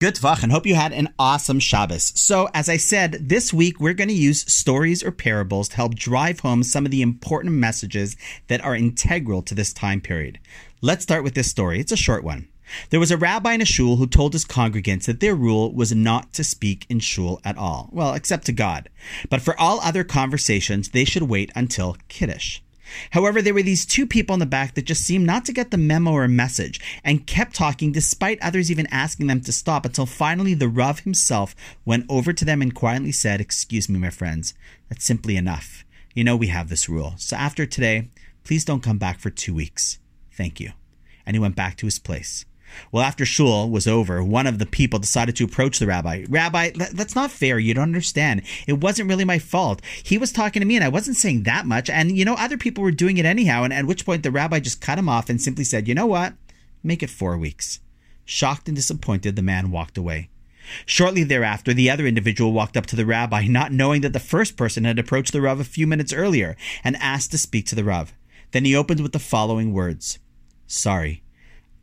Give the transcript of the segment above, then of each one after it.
Good Tvach, and hope you had an awesome Shabbos. So, as I said, this week we're going to use stories or parables to help drive home some of the important messages that are integral to this time period. Let's start with this story. It's a short one. There was a rabbi in a shul who told his congregants that their rule was not to speak in shul at all. Well, except to God. But for all other conversations, they should wait until Kiddush. However, there were these two people in the back that just seemed not to get the memo or message and kept talking despite others even asking them to stop until finally the Rav himself went over to them and quietly said, Excuse me, my friends, that's simply enough. You know we have this rule. So after today, please don't come back for two weeks. Thank you. And he went back to his place. Well, after shul was over, one of the people decided to approach the rabbi. Rabbi, that's not fair. You don't understand. It wasn't really my fault. He was talking to me and I wasn't saying that much. And, you know, other people were doing it anyhow. And at which point the rabbi just cut him off and simply said, you know what? Make it four weeks. Shocked and disappointed, the man walked away. Shortly thereafter, the other individual walked up to the rabbi, not knowing that the first person had approached the Rav a few minutes earlier and asked to speak to the Rav. Then he opened with the following words Sorry,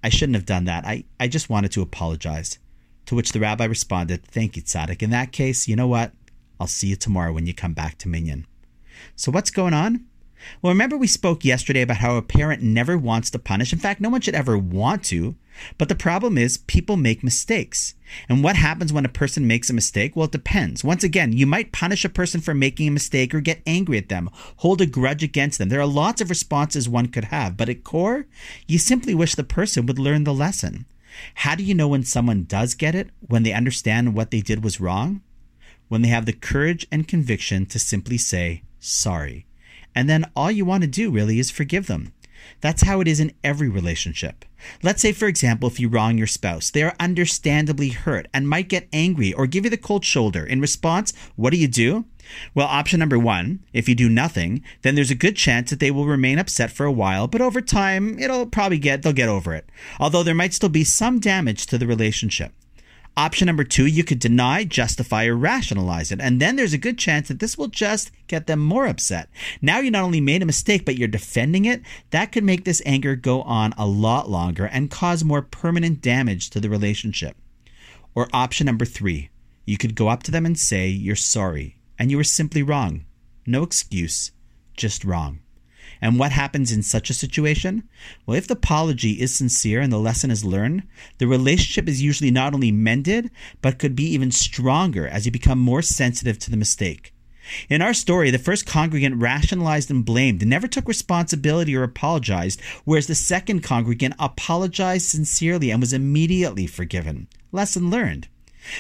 I shouldn't have done that. I, I just wanted to apologize. To which the rabbi responded, Thank you, Tzaddik. In that case, you know what? I'll see you tomorrow when you come back to Minyan. So, what's going on? Well, remember we spoke yesterday about how a parent never wants to punish. In fact, no one should ever want to. But the problem is people make mistakes. And what happens when a person makes a mistake? Well, it depends. Once again, you might punish a person for making a mistake or get angry at them, hold a grudge against them. There are lots of responses one could have, but at core, you simply wish the person would learn the lesson. How do you know when someone does get it? When they understand what they did was wrong? When they have the courage and conviction to simply say, sorry. And then all you want to do really is forgive them. That's how it is in every relationship. Let's say, for example, if you wrong your spouse, they are understandably hurt and might get angry or give you the cold shoulder. In response, what do you do? Well, option number one, if you do nothing, then there's a good chance that they will remain upset for a while, but over time, it'll probably get, they'll get over it. Although there might still be some damage to the relationship. Option number two, you could deny, justify, or rationalize it. And then there's a good chance that this will just get them more upset. Now you not only made a mistake, but you're defending it. That could make this anger go on a lot longer and cause more permanent damage to the relationship. Or option number three, you could go up to them and say, You're sorry, and you were simply wrong. No excuse, just wrong. And what happens in such a situation? Well, if the apology is sincere and the lesson is learned, the relationship is usually not only mended, but could be even stronger as you become more sensitive to the mistake. In our story, the first congregant rationalized and blamed never took responsibility or apologized, whereas the second congregant apologized sincerely and was immediately forgiven. Lesson learned.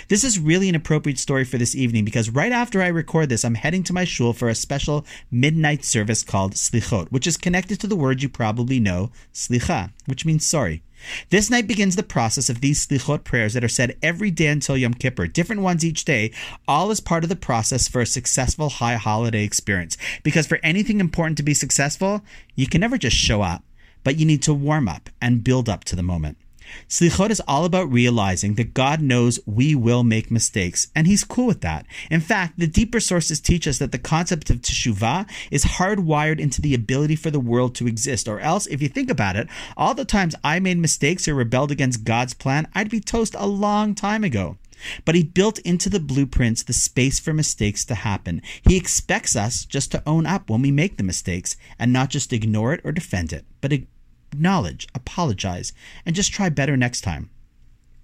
This is really an appropriate story for this evening because right after I record this, I'm heading to my shul for a special midnight service called Slichot, which is connected to the word you probably know, Slicha, which means sorry. This night begins the process of these Slichot prayers that are said every day until Yom Kippur, different ones each day, all as part of the process for a successful high holiday experience. Because for anything important to be successful, you can never just show up, but you need to warm up and build up to the moment. Slichot is all about realizing that God knows we will make mistakes, and He's cool with that. In fact, the deeper sources teach us that the concept of teshuvah is hardwired into the ability for the world to exist. Or else, if you think about it, all the times I made mistakes or rebelled against God's plan, I'd be toast a long time ago. But he built into the blueprints the space for mistakes to happen. He expects us just to own up when we make the mistakes and not just ignore it or defend it, but acknowledge, apologize, and just try better next time.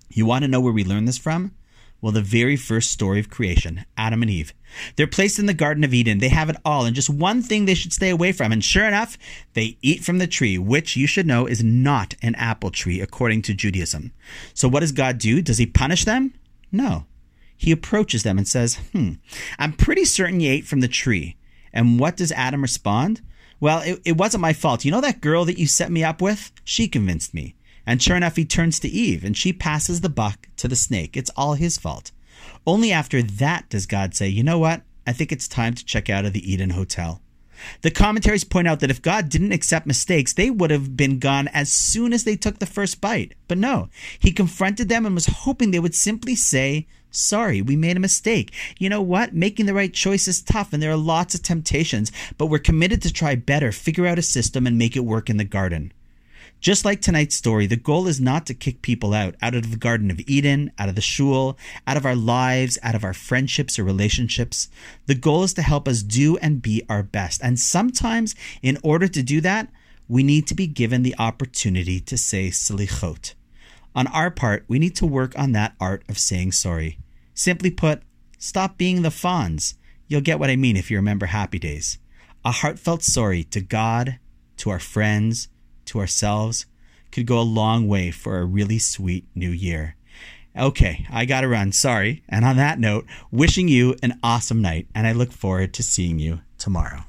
You want to know where we learn this from? Well, the very first story of creation, Adam and Eve. They're placed in the Garden of Eden. They have it all, and just one thing they should stay away from. And sure enough, they eat from the tree, which you should know is not an apple tree according to Judaism. So, what does God do? Does he punish them? No. He approaches them and says, Hmm, I'm pretty certain you ate from the tree. And what does Adam respond? Well, it, it wasn't my fault. You know that girl that you set me up with? She convinced me. And sure enough, he turns to Eve and she passes the buck to the snake. It's all his fault. Only after that does God say, you know what? I think it's time to check out of the Eden Hotel. The commentaries point out that if God didn't accept mistakes, they would have been gone as soon as they took the first bite. But no, he confronted them and was hoping they would simply say, Sorry, we made a mistake. You know what? Making the right choice is tough and there are lots of temptations, but we're committed to try better, figure out a system, and make it work in the garden. Just like tonight's story, the goal is not to kick people out, out of the Garden of Eden, out of the shul, out of our lives, out of our friendships or relationships. The goal is to help us do and be our best. And sometimes, in order to do that, we need to be given the opportunity to say salichot. On our part, we need to work on that art of saying sorry. Simply put, stop being the Fonz. You'll get what I mean if you remember Happy Days. A heartfelt sorry to God, to our friends, to ourselves could go a long way for a really sweet new year. Okay, I gotta run, sorry. And on that note, wishing you an awesome night, and I look forward to seeing you tomorrow.